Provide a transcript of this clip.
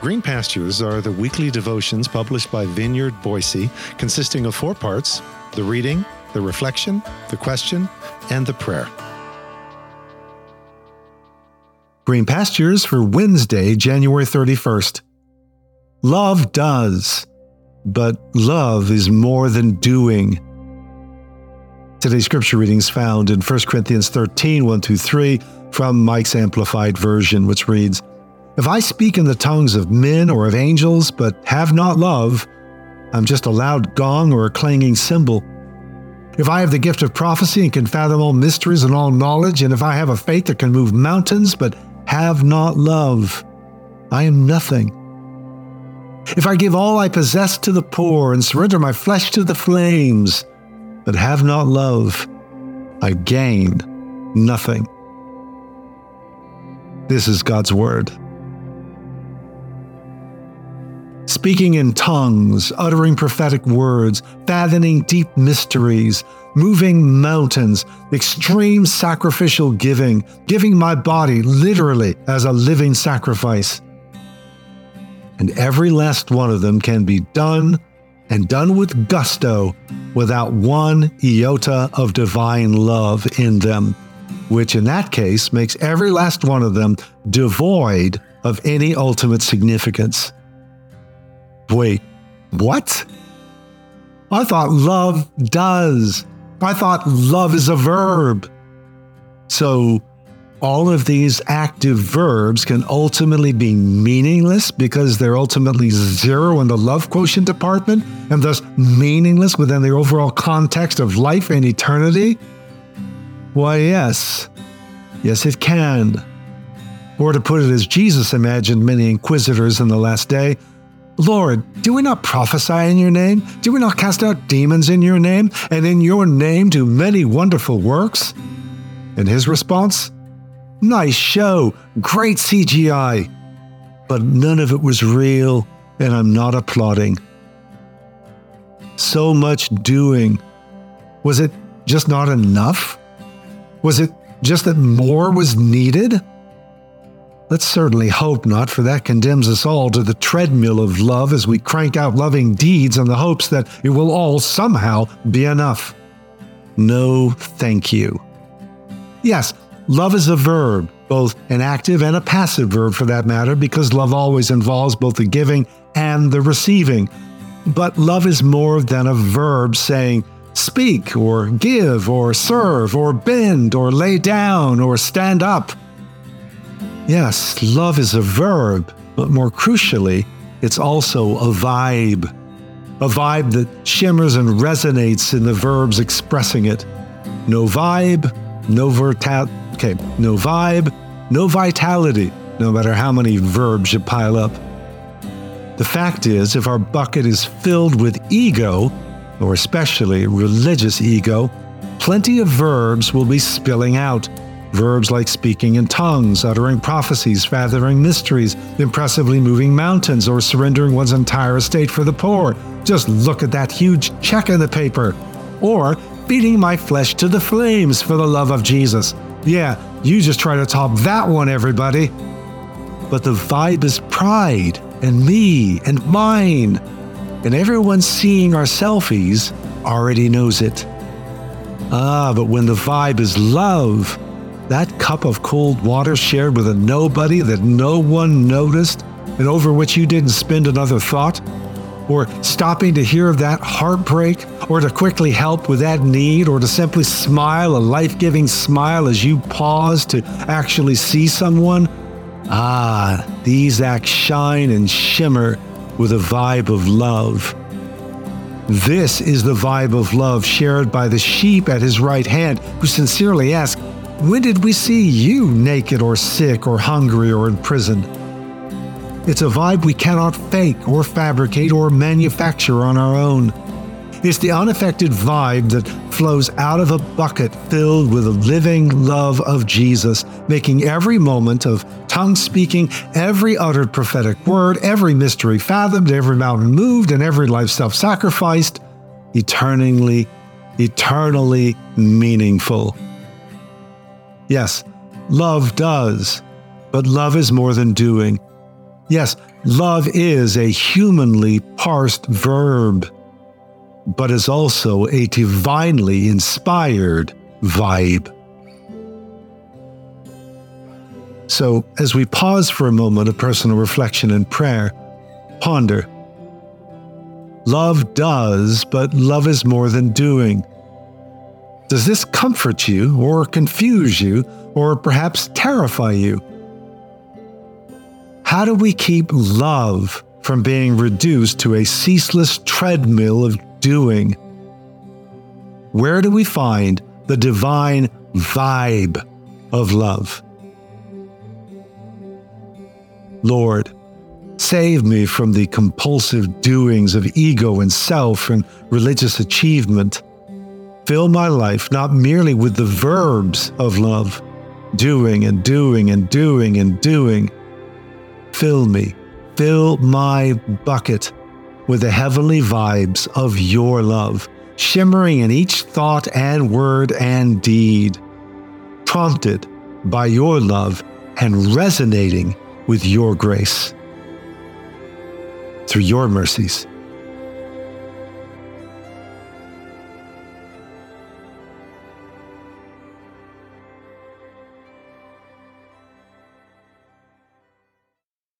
Green Pastures are the weekly devotions published by Vineyard Boise, consisting of four parts the reading, the reflection, the question, and the prayer. Green Pastures for Wednesday, January 31st. Love does, but love is more than doing. Today's scripture reading is found in 1 Corinthians 13, 1 through 3, from Mike's Amplified Version, which reads, if I speak in the tongues of men or of angels, but have not love, I'm just a loud gong or a clanging cymbal. If I have the gift of prophecy and can fathom all mysteries and all knowledge, and if I have a faith that can move mountains, but have not love, I am nothing. If I give all I possess to the poor and surrender my flesh to the flames, but have not love, I gain nothing. This is God's Word. Speaking in tongues, uttering prophetic words, fathoming deep mysteries, moving mountains, extreme sacrificial giving, giving my body literally as a living sacrifice. And every last one of them can be done and done with gusto without one iota of divine love in them, which in that case makes every last one of them devoid of any ultimate significance. Wait, what? I thought love does. I thought love is a verb. So, all of these active verbs can ultimately be meaningless because they're ultimately zero in the love quotient department and thus meaningless within the overall context of life and eternity? Why, yes. Yes, it can. Or to put it as Jesus imagined many inquisitors in the last day, Lord, do we not prophesy in your name? Do we not cast out demons in your name? And in your name do many wonderful works? And his response? Nice show, great CGI. But none of it was real, and I'm not applauding. So much doing. Was it just not enough? Was it just that more was needed? Let's certainly hope not, for that condemns us all to the treadmill of love as we crank out loving deeds in the hopes that it will all somehow be enough. No, thank you. Yes, love is a verb, both an active and a passive verb for that matter, because love always involves both the giving and the receiving. But love is more than a verb saying, speak, or give, or serve, or bend, or lay down, or stand up. Yes, love is a verb, but more crucially, it's also a vibe. A vibe that shimmers and resonates in the verbs expressing it. No vibe, no verta- okay, no vibe, no vitality, no matter how many verbs you pile up. The fact is, if our bucket is filled with ego, or especially religious ego, plenty of verbs will be spilling out Verbs like speaking in tongues, uttering prophecies, fathering mysteries, impressively moving mountains, or surrendering one's entire estate for the poor. Just look at that huge check in the paper. Or feeding my flesh to the flames for the love of Jesus. Yeah, you just try to top that one, everybody. But the vibe is pride, and me, and mine. And everyone seeing our selfies already knows it. Ah, but when the vibe is love, that cup of cold water shared with a nobody that no one noticed and over which you didn't spend another thought? Or stopping to hear of that heartbreak, or to quickly help with that need, or to simply smile a life giving smile as you pause to actually see someone? Ah, these acts shine and shimmer with a vibe of love. This is the vibe of love shared by the sheep at his right hand, who sincerely ask, when did we see you naked or sick or hungry or in prison? It's a vibe we cannot fake or fabricate or manufacture on our own. It's the unaffected vibe that flows out of a bucket filled with the living love of Jesus, making every moment of tongue speaking, every uttered prophetic word, every mystery fathomed, every mountain moved, and every life self sacrificed eternally, eternally meaningful. Yes, love does, but love is more than doing. Yes, love is a humanly parsed verb, but is also a divinely inspired vibe. So, as we pause for a moment of personal reflection and prayer, ponder. Love does, but love is more than doing. Does this comfort you, or confuse you, or perhaps terrify you? How do we keep love from being reduced to a ceaseless treadmill of doing? Where do we find the divine vibe of love? Lord, save me from the compulsive doings of ego and self and religious achievement. Fill my life not merely with the verbs of love, doing and doing and doing and doing. Fill me, fill my bucket with the heavenly vibes of your love, shimmering in each thought and word and deed, prompted by your love and resonating with your grace. Through your mercies,